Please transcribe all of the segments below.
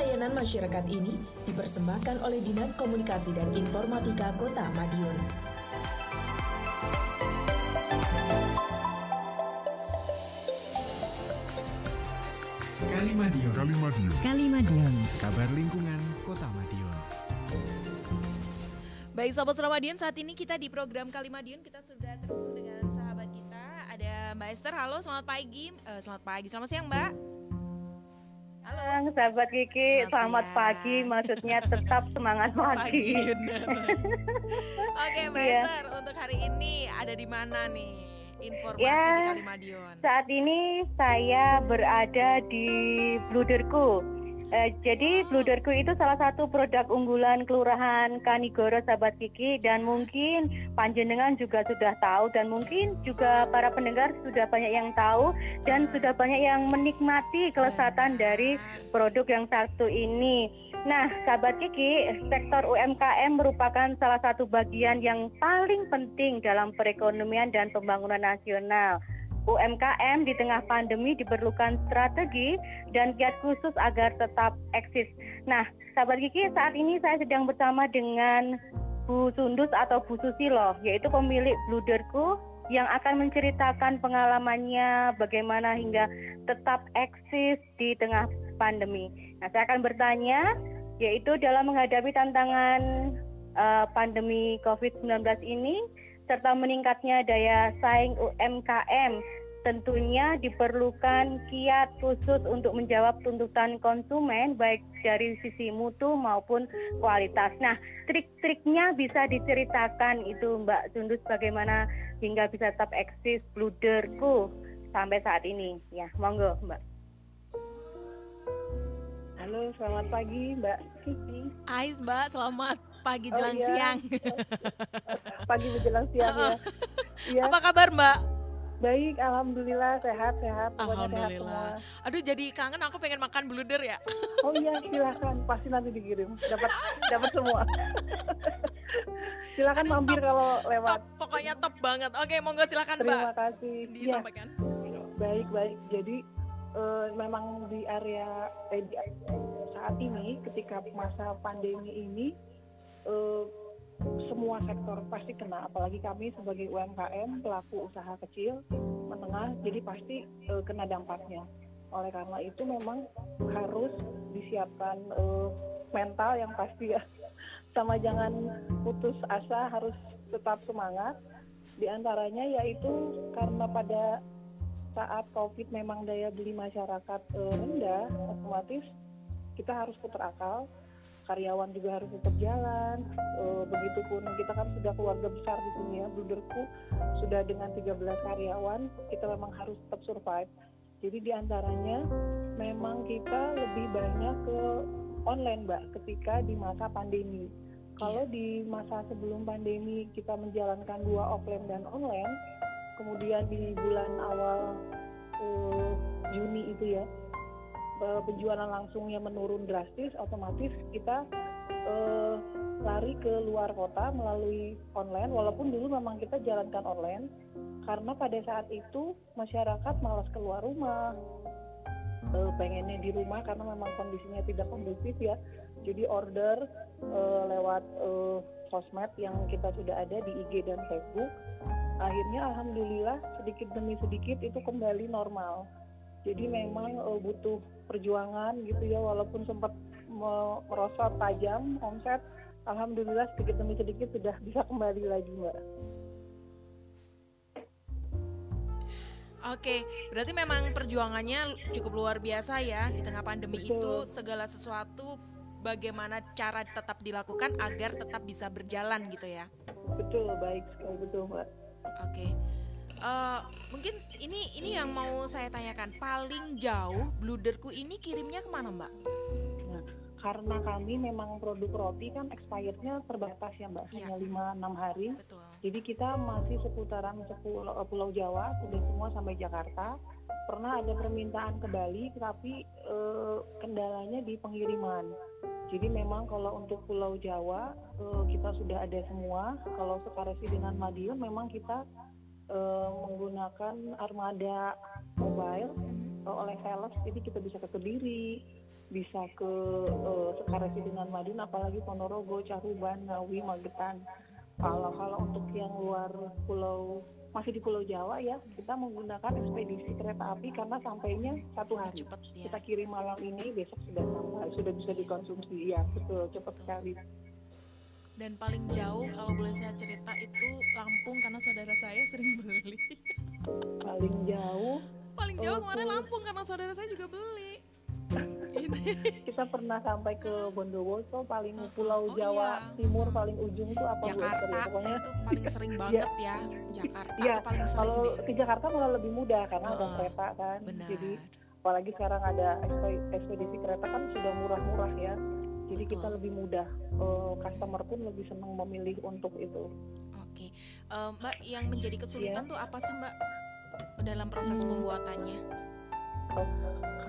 layanan masyarakat ini dipersembahkan oleh Dinas Komunikasi dan Informatika Kota Madiun. Kali Madiun. Kali Madiun. Kali Madiun. Kabar lingkungan Kota Madiun. Baik Sobat Suramadiun, saat ini kita di program Kali Madiun kita sudah terhubung dengan sahabat kita ada Mbak Esther. Halo, selamat pagi. Uh, selamat pagi. Selamat siang, Mbak. Halo, sahabat Kiki. Selamat Selamat, siang. pagi. Maksudnya tetap semangat pagi. bener. Oke, Mbak Iya. Esther, untuk hari ini ada di mana nih informasi Ya. di Kali Madiun? Saat ini saya berada di Bluderku. Eh, jadi Bluderku itu salah satu produk unggulan Kelurahan Kanigoro sahabat Kiki dan mungkin panjenengan juga sudah tahu dan mungkin juga para pendengar sudah banyak yang tahu dan sudah banyak yang menikmati kelezatan dari produk yang satu ini. Nah, sahabat Kiki, sektor UMKM merupakan salah satu bagian yang paling penting dalam perekonomian dan pembangunan nasional. UMKM di tengah pandemi diperlukan strategi dan kiat khusus agar tetap eksis. Nah, sahabat Kiki, saat ini saya sedang bersama dengan Bu Sundus atau Bu Susilo, yaitu pemilik Bluderku yang akan menceritakan pengalamannya bagaimana hingga tetap eksis di tengah pandemi. Nah, saya akan bertanya, yaitu dalam menghadapi tantangan eh, pandemi COVID-19 ini, serta meningkatnya daya saing UMKM, tentunya diperlukan kiat khusus untuk menjawab tuntutan konsumen baik dari sisi mutu maupun kualitas. Nah, trik-triknya bisa diceritakan itu Mbak Sundus bagaimana hingga bisa tetap eksis bluderku sampai saat ini. Ya, monggo Mbak. Halo, selamat pagi Mbak Kiki. Ais, Mbak, selamat pagi Oh, jelang iya. siang. Pagi menjelang siang ya. Iya, Apa kabar, Mbak? Baik, alhamdulillah sehat sehat. Pokoknya sehat Alhamdulillah. semua. Aduh, jadi kangen aku pengen makan bluder ya. Oh iya, silakan. Pasti nanti dikirim. Dapat dapat semua. silakan Aduh, mampir top. kalau lewat. Top, pokoknya top banget. Oke, monggo silakan, Mbak. Terima kasih. Ya, Disampaikan. baik baik. Jadi eh, memang di area eh, di- saat ini ketika masa pandemi ini eh, semua sektor pasti kena apalagi kami sebagai UMKM pelaku usaha kecil menengah jadi pasti eh, kena dampaknya. Oleh karena itu memang harus disiapkan eh, mental yang pasti ya. Sama jangan putus asa harus tetap semangat. Di antaranya yaitu karena pada saat COVID memang daya beli masyarakat eh, rendah, otomatis kita harus putar akal. Karyawan juga harus tetap jalan. Eh, begitupun kita kan sudah keluarga besar di sini ya, Bluderku sudah dengan 13 karyawan, kita memang harus tetap survive. Jadi di antaranya memang kita lebih banyak ke online, Mbak, ketika di masa pandemi. Kalau di masa sebelum pandemi kita menjalankan dua offline dan online, kemudian di bulan awal eh, Juni itu ya eh, penjualan langsungnya menurun drastis, otomatis kita eh, lari ke luar kota melalui online. Walaupun dulu memang kita jalankan online, karena pada saat itu masyarakat malas keluar rumah, eh, pengennya di rumah karena memang kondisinya tidak kondusif ya. Jadi order eh, lewat eh, sosmed yang kita sudah ada di IG dan Facebook akhirnya alhamdulillah sedikit demi sedikit itu kembali normal. Jadi memang eh, butuh perjuangan gitu ya walaupun sempat me- merosot tajam omset alhamdulillah sedikit demi sedikit sudah bisa kembali lagi Mbak. Oke, berarti memang perjuangannya cukup luar biasa ya di tengah pandemi Betul. itu segala sesuatu bagaimana cara tetap dilakukan agar tetap bisa berjalan gitu ya. Betul baik sekali betul Mbak. Oke. Eh, mungkin ini ini yang mau saya tanyakan paling jauh bluderku ini kirimnya ke mana mbak? Nah, karena kami memang produk roti kan expirednya terbatas ya Mbak, Iya. hanya 5-6 hari. Betul. Jadi kita masih seputaran sepuluh, Pulau Jawa, sudah semua sampai Jakarta. Pernah ada permintaan ke Bali, tapi eh, kendalanya di pengiriman. Jadi memang kalau untuk Pulau Jawa eh, kita sudah ada semua. Kalau sekaresidenan Madiun memang kita eh, menggunakan armada mobile eh, oleh sales, jadi kita bisa ke Kediri, bisa ke uh, Sekaresidenan Madiun apalagi Ponorogo, Caruban, Ngawi, Magetan. Kalau kalau untuk yang luar pulau masih di Pulau Jawa ya kita menggunakan ekspedisi kereta api karena sampainya satu hari. Cepet ya. Kita kirim malam ini besok sudah sampai sudah bisa dikonsumsi ya betul cepat sekali. Dan paling jauh kalau boleh saya cerita itu Lampung karena saudara saya sering beli. Paling jauh paling jauh Oh, kemarin. Lampung karena saudara saya juga beli. kita pernah sampai ke Bondowoso paling Pulau Oh, Jawa iya. Timur paling ujung tuh apa Bu Esther Jakarta ya? pokoknya itu paling sering banget ya. Jakarta Iya, tuh paling sering kalau deh. ke Jakarta malah lebih mudah karena ada kereta kan Benar. jadi apalagi sekarang ada ekspedisi kereta kan sudah murah-murah ya jadi Betul. kita lebih mudah Eh, customer pun lebih senang memilih untuk itu Oke, Eh, Mbak yang menjadi kesulitan Iya. tuh apa sih Mbak dalam proses pembuatannya?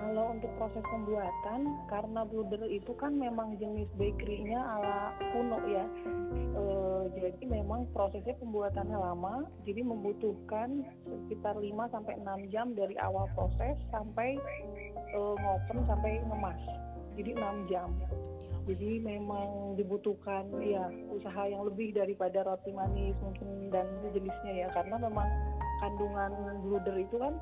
kalau untuk proses pembuatan karena bluder itu kan memang jenis bakery-nya ala kuno ya Eh, jadi memang prosesnya pembuatannya lama jadi membutuhkan sekitar 5 sampai 6 jam dari awal proses sampai eh, ngopen sampai ngemas jadi 6 jam jadi memang dibutuhkan ya usaha yang lebih daripada roti manis mungkin dan jenisnya ya. Karena memang kandungan bluder itu kan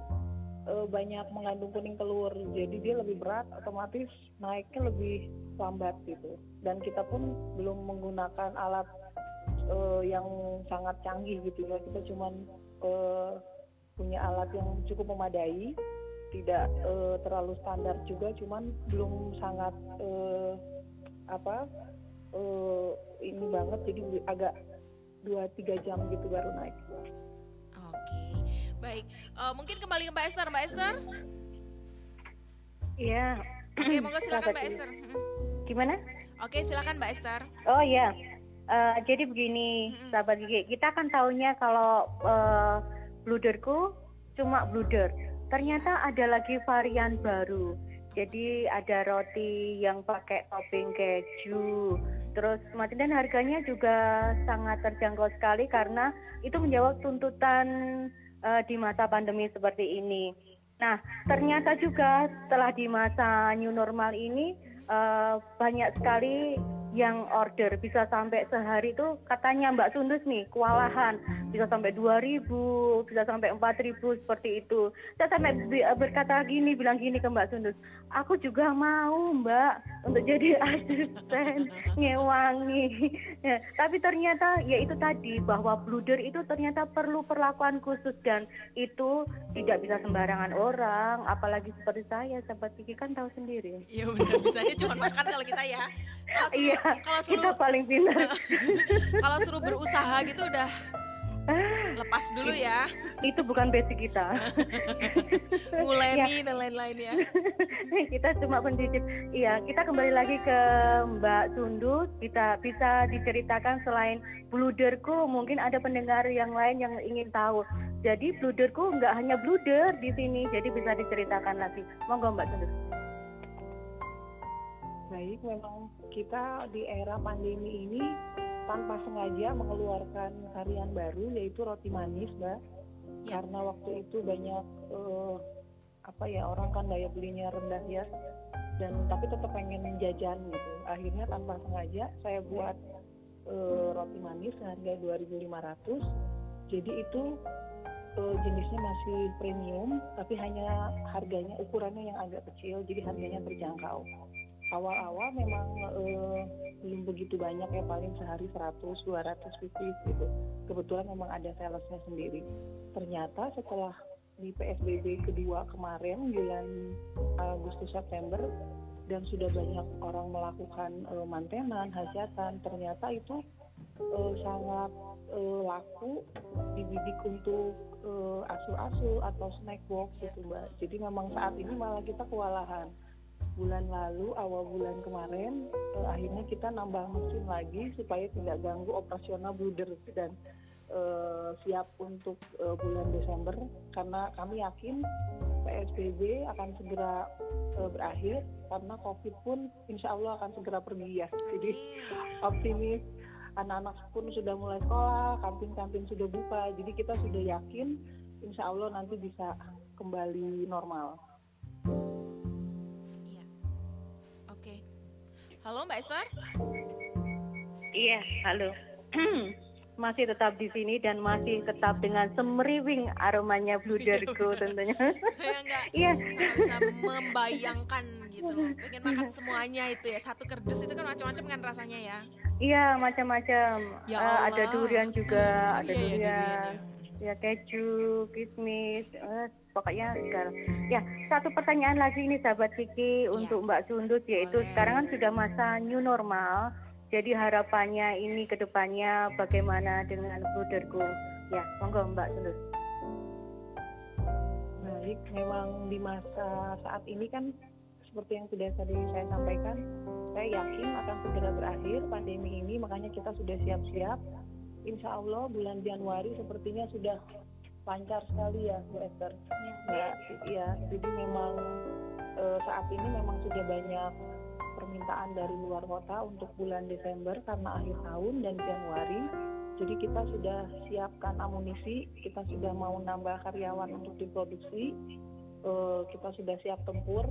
eh, banyak mengandung kuning telur. Jadi dia lebih berat otomatis naiknya lebih lambat gitu. Dan kita pun belum menggunakan alat eh, yang sangat canggih gitu ya. Kita cuman eh, punya alat yang cukup memadai tidak eh, terlalu standar juga. Cuman belum sangat eh, apa eh, ini banget jadi agak dua tiga jam gitu baru naik Oke, baik. Eh, mungkin kembali ke Mbak Esther, Mbak Esther. Iya, Oke, monggo silakan Mbak. Esther. Gimana? Oke, silakan Mbak Esther. Oh iya, Eh, jadi begini, sahabat gigi, kita kan taunya kalau eh, bluderku cuma bluder. Ternyata ada lagi varian baru. Jadi ada roti yang pakai topping keju. Terus dan harganya juga sangat terjangkau sekali karena itu menjawab tuntutan eh, di masa pandemi seperti ini. Nah, ternyata juga setelah di masa new normal ini eh, banyak sekali yang order bisa sampai sehari itu katanya Mbak Sundus nih kewalahan. Bisa sampai 2000 bisa sampai 4000 seperti itu. Saya sampai berkata gini bilang gini ke Mbak Sundus aku juga mau Mbak untuk jadi asisten ngewangi. Ya, tapi ternyata ya itu tadi bahwa bluder itu ternyata perlu perlakuan khusus dan itu tidak bisa sembarangan orang apalagi seperti saya sahabat Kiki kan tahu sendiri. Iya benar, bisanya cuma makan kalau kita ya. Kalau suruh, kita paling pintar. kalau suruh berusaha gitu udah lepas dulu ya, itu bukan basic kita. nguleni dan lain-lain ya. kita cuma pencicip. Iya, kita kembali lagi ke Mbak Sundus. Kita bisa diceritakan selain bluderku, mungkin ada pendengar yang lain yang ingin tahu. Jadi bluderku nggak hanya bluder di sini, jadi bisa diceritakan lagi. Monggo Mbak Sundus. Baik memang kita di era pandemi ini tanpa sengaja mengeluarkan varian baru yaitu roti manis mbak. Ya. karena waktu itu banyak eh, apa ya orang kan daya belinya rendah ya. Dan tapi tetap pengen jajan gitu. Akhirnya tanpa sengaja saya buat eh, roti manis harga 2.500 jadi itu eh, jenisnya masih premium tapi hanya harganya ukurannya yang agak kecil jadi harganya terjangkau awal-awal memang eh, belum begitu banyak ya paling sehari 100 200 pieces gitu. Kebetulan memang ada salesnya sendiri. Ternyata setelah di PSBB kedua kemarin bulan Agustus September dan sudah banyak orang melakukan eh, mantenan hajatan ternyata itu eh, sangat eh, laku dibidik untuk eh, asu-asu atau snack box gitu mbak. Jadi memang saat ini malah kita kewalahan bulan lalu awal bulan kemarin eh, akhirnya kita nambah mesin lagi supaya tidak ganggu operasional bluder dan eh, siap untuk eh, bulan Desember. Karena kami yakin PSBB akan segera eh, berakhir karena COVID pun insya Allah akan segera pergi ya. Jadi optimis anak-anak pun sudah mulai sekolah kantin-kantin sudah buka. Jadi kita sudah yakin insya Allah nanti bisa kembali normal Halo Mbak Esther. Iya, halo. masih tetap di sini dan masih tetap dengan semeriwing aromanya bluderku tentunya. Saya nggak Iya. bisa membayangkan gitu. Pengen makan semuanya itu ya. Satu kerdus itu kan macam-macam kan rasanya ya. Iya, macam-macam. Ya Eh, ada durian juga, Hmm, ada iya, ya, durian. durian, Ya keju, kismis, eh, pokoknya segala. Ya, satu pertanyaan lagi ini sahabat Kiki untuk Mbak Sundut yaitu. Boleh. sekarang kan sudah masa new normal. Jadi harapannya ini ke depannya bagaimana dengan bruderku? Ya, monggo Mbak Sundut. Baik, memang di masa saat ini kan seperti yang sudah tadi saya sampaikan, saya yakin akan segera berakhir pandemi ini, makanya kita sudah siap-siap. Insya Allah bulan Januari sepertinya sudah lancar sekali ya, Bu Esther. Ya, ya, jadi memang eh, saat ini memang sudah banyak permintaan dari luar kota untuk bulan Desember karena akhir tahun dan Januari. Jadi kita sudah siapkan amunisi, kita sudah mau nambah karyawan untuk diproduksi, eh, kita sudah siap tempur.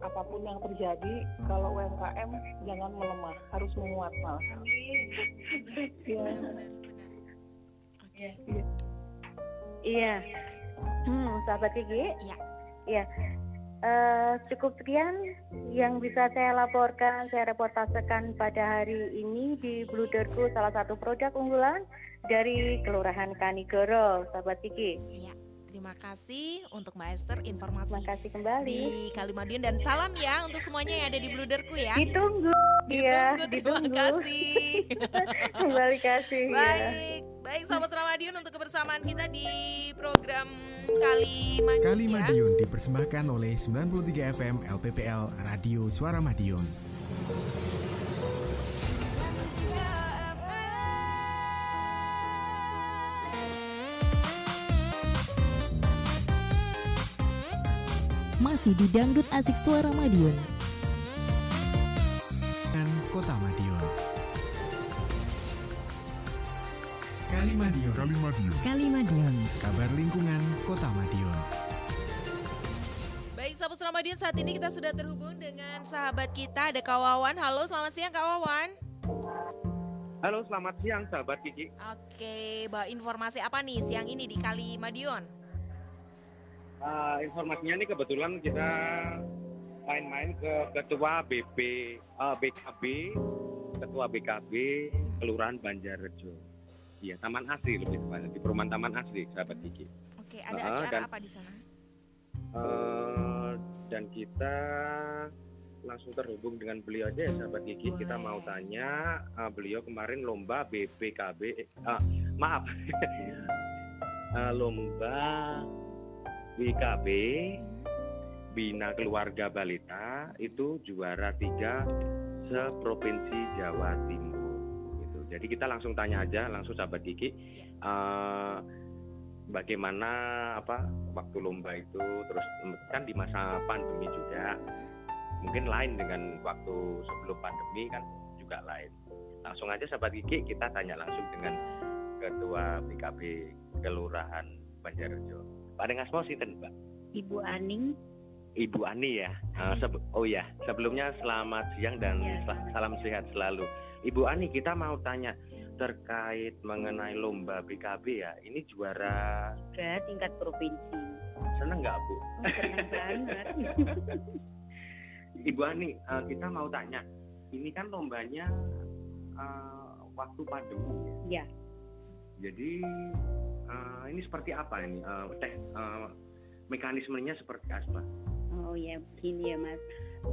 Apa pun yang terjadi, kalau UMKM jangan melemah, harus menguat malah. Ya. Oke. Iya. Hmm, sahabat Kiki. Iya. Iya. Eh, cukup sekian yang bisa saya laporkan, saya reportasekan pada hari ini di Bluderku salah satu produk unggulan dari Kelurahan Kanigoro, sahabat Kiki. Iya. Terima kasih untuk Mbak Esther informasi Terima kasih kembali. di Kalimadion dan salam ya untuk semuanya yang ada di Bluderku ya. Ditunggu, ya, Ditunggu, terima ditunggu. kasih. Kembali kasih. ya. Baik, sahabat Ramadion untuk kebersamaan kita di program Kalimadion. Kali ya. Madiun dipersembahkan oleh 93 FM LPPL Radio Suara Madiun. Masih di Dangdut Asik Suara Madiun. Dan Kota Madiun. Kali Madiun. Kali Madiun. Kali Madiun. Kabar lingkungan Kota Madiun. Baik sahabat Ramadion saat ini kita sudah terhubung dengan sahabat kita ada Kak Wawan. Halo, selamat siang Kak Wawan. Halo, selamat siang sahabat Kiki. Oke, bawa informasi apa nih siang ini di Kalimadion? Eh, informasinya ini kebetulan kita main-main ke ketua BP eh, BKB, ketua BKB Kelurahan Banjarrejo. Iya, Taman Asri lebih tepatnya di perumahan Taman Asri, sahabat Kiki. Oke, ada Ah, acara dan- apa di sana? Eh, dan kita langsung terhubung dengan beliau aja ya sahabat Kiki. Kita Boleh. mau tanya eh, beliau kemarin lomba BPKB, eh, eh, maaf, Eh, lomba BKB Bina Keluarga Balita itu juara tiga seprovinsi Jawa Timur. Jadi kita langsung tanya aja langsung sahabat Kiki. eh, bagaimana apa waktu lomba itu? Terus kan di masa pandemi juga mungkin lain dengan waktu sebelum pandemi kan juga lain. Langsung aja sahabat Kiki kita tanya langsung dengan ketua BKB Kelurahan Banjarjo. Pak Dengasmo sinten Pak? Ibu Aning, Ibu Ani ya sebe- oh ya sebelumnya selamat siang dan Ya. sel- salam sehat selalu Ibu Ani kita mau tanya terkait mengenai lomba BKB ya ini juara ke tingkat provinsi. seneng nggak Bu senang banget. Ibu Ani, eh, kita mau tanya, ini kan lombanya eh, waktu pandemi ya. Ya. Jadi eh, ini seperti apa ini? Eh, teh eh, mekanismenya seperti apa? Oh ya, begini ya Mas.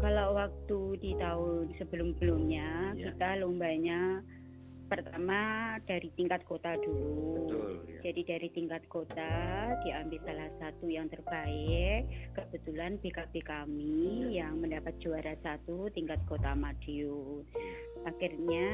Kalau waktu di tahun sebelum-sebelumnya Ya. kita lombanya pertama dari tingkat kota dulu. Betul. Ya. Jadi dari tingkat kota diambil salah satu yang terbaik. Kebetulan BKB kami yang mendapat juara satu tingkat kota Madiun. Akhirnya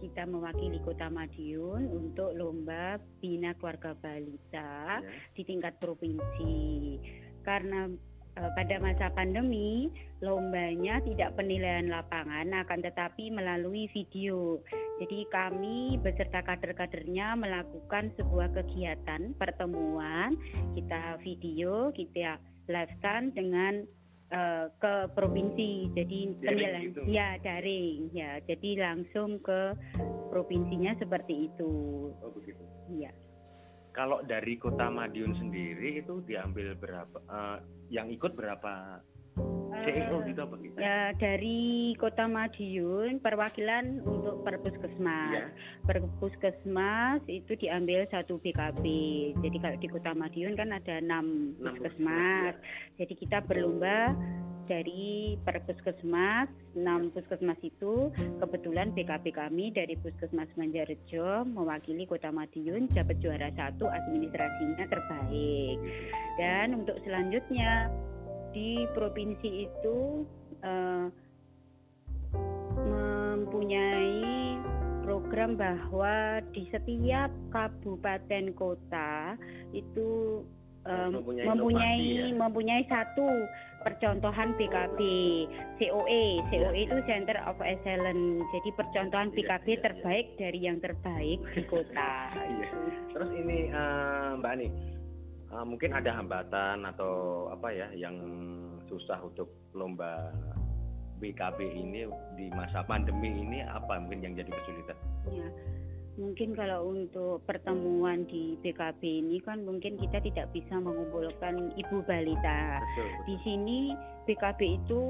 kita mewakili kota Madiun untuk lomba Bina Keluarga Balita Ya. di tingkat provinsi. Karena pada masa pandemi lombanya tidak penilaian lapangan akan tetapi melalui video. Jadi kami beserta kader-kadernya melakukan sebuah kegiatan pertemuan, kita video, kita livekan dengan eh, ke provinsi. Jadi penilaian gitu? ya daring ya. Jadi langsung ke provinsinya seperti itu. Oh begitu. Iya. Kalau dari Kota Madiun sendiri itu diambil berapa? eh, yang ikut berapa CEO Eh, gitu apa kita? Ya dari Kota Madiun perwakilan untuk Perpuskesmas. Iya. Perpuskesmas itu diambil satu BKB. Jadi kalau di Kota Madiun kan ada enam puskesmas. Jadi kita berlomba dari Perpuskesmas, enam puskesmas itu kebetulan BKB kami dari Puskesmas Banjarjo mewakili Kota Madiun dapat juara satu administrasinya terbaik. Dan untuk selanjutnya di provinsi itu eh, mempunyai program bahwa di setiap kabupaten kota itu eh, Mempunyai mempunyai inovasi ya? mempunyai satu percontohan BKB COE COE itu Center of Excellence jadi percontohan Iya, BKB iya, iya. terbaik dari yang terbaik di kota Iya. Terus ini eh, Mbak Ani, eh, mungkin ada hambatan atau apa ya yang susah untuk lomba BKB ini di masa pandemi ini apa mungkin yang jadi kesulitan? Ya, mungkin kalau untuk pertemuan di BKB ini kan mungkin kita tidak bisa mengumpulkan ibu balita. Betul. Di sini BKB itu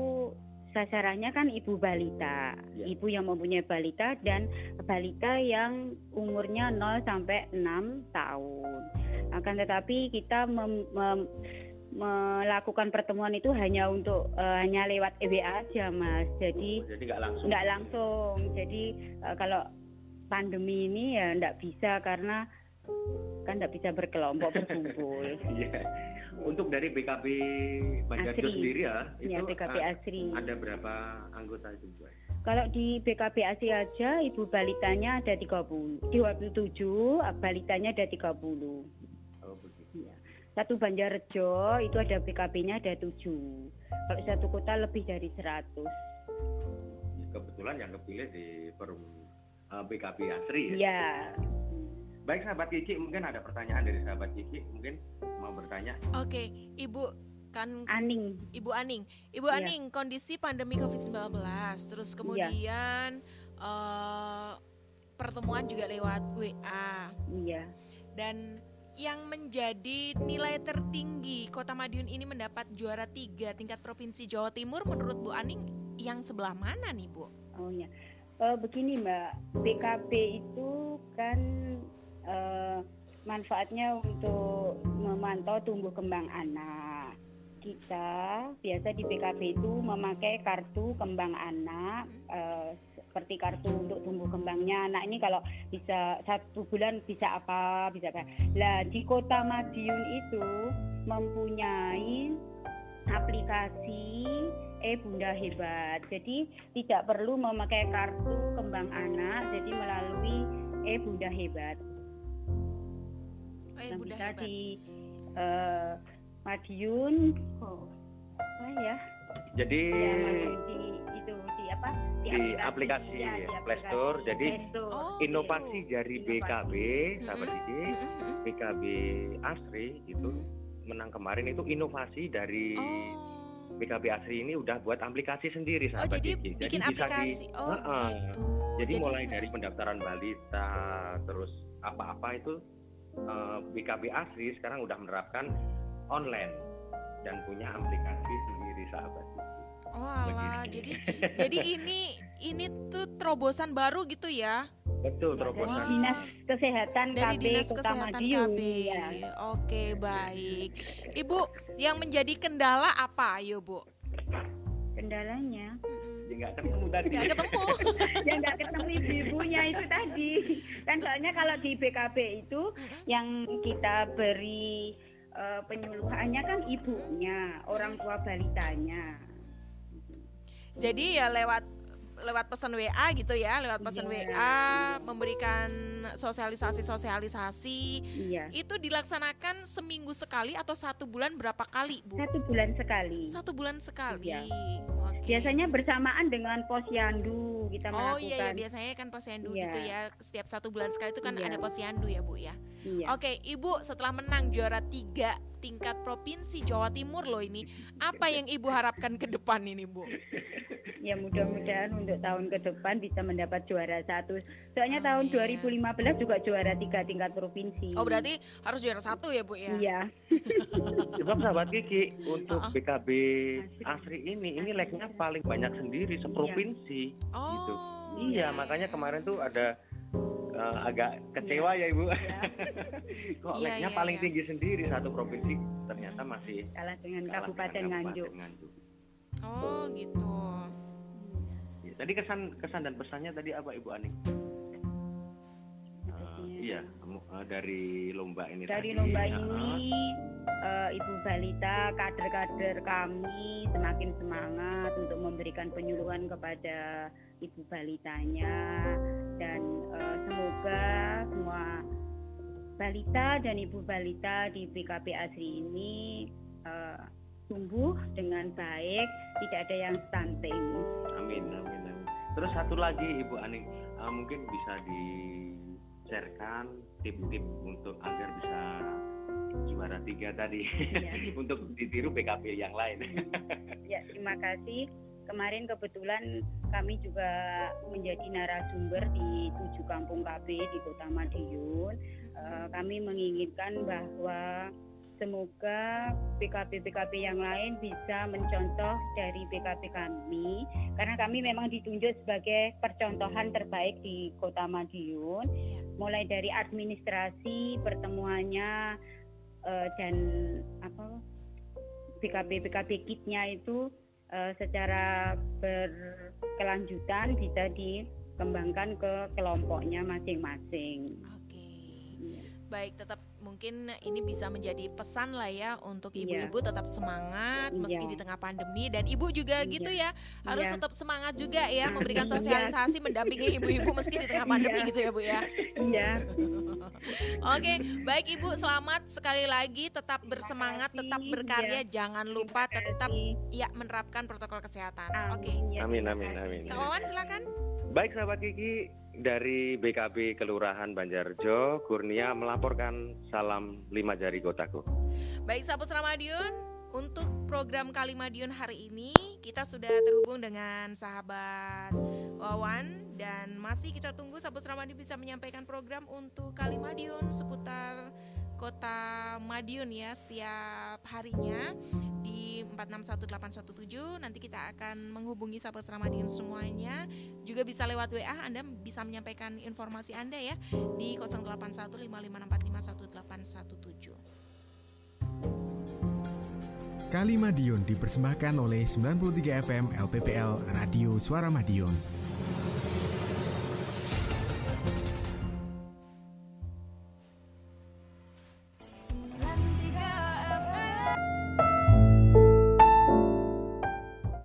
sasarannya kan ibu balita, Ya. ibu yang mempunyai balita dan balita yang umurnya 0 sampai 6 tahun. Akan tetapi kita mem- mem- melakukan pertemuan itu hanya untuk eh, hanya lewat WA aja, Mas. Jadi Oh, jadi nggak langsung. nggak langsung. Jadi eh, kalau pandemi ini ya nggak bisa karena kan nggak bisa berkelompok berkumpul. Iya. Untuk dari BKB Banjarjo sendiri ya, itu ya BKB Asri. ada berapa anggota itu? Kalau di BKB Asri aja ibu balitanya ada 30, 27, balitanya ada 30. Oh begitu. Iya. Satu Banjarjo itu ada BKB-nya ada 7. Kalau satu kota lebih dari 100. Kebetulan yang kepilih di forum eh, BKB Asri ya. Iya. Baik sahabat Kiki, mungkin ada pertanyaan dari sahabat Kiki, mungkin mau bertanya. Oke, Ibu kan Aning. Ibu Aning. Ibu Iya. Aning, kondisi pandemi Covid-19, terus kemudian eh, pertemuan juga lewat WA Iya. dan yang menjadi nilai tertinggi Kota Madiun ini mendapat juara tiga tingkat provinsi Jawa Timur menurut Bu Aning yang sebelah mana nih Bu? Oh ya, Eh, begini Mbak, BKP itu kan eh, manfaatnya untuk memantau tumbuh kembang anak. Kita biasa di BKP itu memakai kartu kembang anak eh, seperti kartu untuk tumbuh kembangnya anak ini kalau bisa satu bulan bisa apa bisa apa. Lah di Kota Madiun itu mempunyai aplikasi E Bunda Hebat. Jadi tidak perlu memakai kartu kembang anak, jadi melalui E Bunda Hebat. Eh, Yang Bunda bisa hebat. di eh, Madiun, oh, apa ya? Jadi Ya, di itu di apa? Di aplikasi, Ya, ya, di Play Store. Jadi, Play Store. Oh, inovasi gitu. dari Inovasi. BKB, sahabat Mm-mm. Kiki, Mm-mm. BKB Asri itu menang kemarin itu inovasi dari Oh. BKB Asri ini udah buat aplikasi sendiri Oh sahabat jadi Kiki. bikin bisa di- aplikasi. Oh Heeh. gitu. Jadi, mulai dari pendaftaran balita, terus apa-apa itu eh, BKB Asri sekarang udah menerapkan online dan punya aplikasi sendiri sahabat. Kiki. Oh jadi jadi ini ini tuh terobosan baru gitu ya Betul Dari terobosan. Dinas Kesehatan dari KB Dinas Kota Kesehatan Madiun. KB. Ya. Oke baik, Ibu yang menjadi kendala apa, ayo Bu? Kendalanya. Ya nggak ketemu tadi. Nggak ketemu. yang nggak ketemu ibu-ibunya itu tadi kan soalnya kalau di BKB itu yang kita beri eh, penyuluhannya kan ibunya orang tua balitanya Jadi ya lewat lewat pesan WA gitu ya, lewat pesan Iya. WA memberikan sosialisasi-sosialisasi. iya Itu dilaksanakan seminggu sekali atau satu bulan berapa kali, Bu? satu bulan sekali Satu bulan sekali. Iya. Oke. Oke. Biasanya bersamaan dengan posyandu kita Oh iya, iya melakukan. biasanya kan posyandu Iya. gitu ya. Setiap satu bulan sekali itu kan Iya. ada posyandu ya Bu ya. Iya. Oke, Ibu setelah menang juara tiga tingkat provinsi Jawa Timur loh ini, apa yang Ibu harapkan ke depan ini Bu? Ya mudah-mudahan untuk tahun ke depan bisa mendapat juara satu. Soalnya Amin. tahun 2015 juga juara tiga tingkat provinsi. Oh berarti harus juara satu ya Bu ya? Iya. Sebab sahabat Kiki untuk Uh-uh. BKB Asri ini ini legnya paling banyak sendiri seprovinsi Oh. gitu. iya, Iya, makanya kemarin tuh ada agak kecewa ya Ibu. Kok Iya, legnya iya, paling iya. tinggi sendiri satu provinsi ternyata masih Kalah dengan kalah Kabupaten dengan Nganjuk. Kabupaten Nganjuk. Oh gitu. Ya, tadi kesan kesan dan pesannya tadi apa Ibu Ani? Eh, iya, eh, dari lomba ini Dari tadi. lomba ini eh, Ibu Balita, kader-kader kami semakin semangat untuk memberikan penyuluhan kepada Ibu Balitanya dan eh, semoga semua balita dan Ibu Balita di BKP Asri ini eh, tumbuh dengan baik, tidak ada yang stunting. Amin, amin, amin. Terus satu lagi Ibu Aning, eh, mungkin bisa di-sharekan tip-tip untuk agar bisa juara tiga tadi Iya. untuk ditiru PKP yang lain. Ya, terima kasih. Kemarin kebetulan kami juga menjadi narasumber di tujuh kampung KB di Kota Madiun. Eh, kami menginginkan bahwa semoga PKP-PKP yang lain bisa mencontoh dari PKP kami karena kami memang ditunjuk sebagai percontohan terbaik di Kota Madiun mulai dari administrasi pertemuannya eh, dan apa PKB PKB kitnya itu eh, secara berkelanjutan bisa dikembangkan ke kelompoknya masing-masing. Baik, tetap mungkin ini bisa menjadi pesan lah ya untuk Iya. ibu-ibu tetap semangat meski Iya. di tengah pandemi dan ibu juga Iya. gitu ya harus Iya. tetap semangat juga ya memberikan Iya. sosialisasi mendampingi ibu-ibu meski di tengah pandemi gitu ya Bu ya. Iya. Oke, baik Ibu, selamat sekali lagi tetap bersemangat, tetap berkarya, jangan lupa tetap ya menerapkan protokol kesehatan. Oke. Amin, ya, Amin, amin, amin. Kak Wawan silakan. Baik sahabat Kiki, dari BKB Kelurahan Banjarjo, Kurnia melaporkan salam lima jari kotaku. Baik sahabat Ramadion, untuk program Kalimadion hari ini kita sudah terhubung dengan sahabat Wawan dan masih kita tunggu sahabat Ramadion bisa menyampaikan program untuk Kalimadion seputar Kota Madiun ya setiap harinya di 461817 nanti kita akan menghubungi sahabat Ramadion semuanya. Juga bisa lewat WA Anda bisa menyampaikan informasi Anda ya di 081556451817 Kali Madiun dipersembahkan oleh 93 FM LPPL Radio Suara Madiun.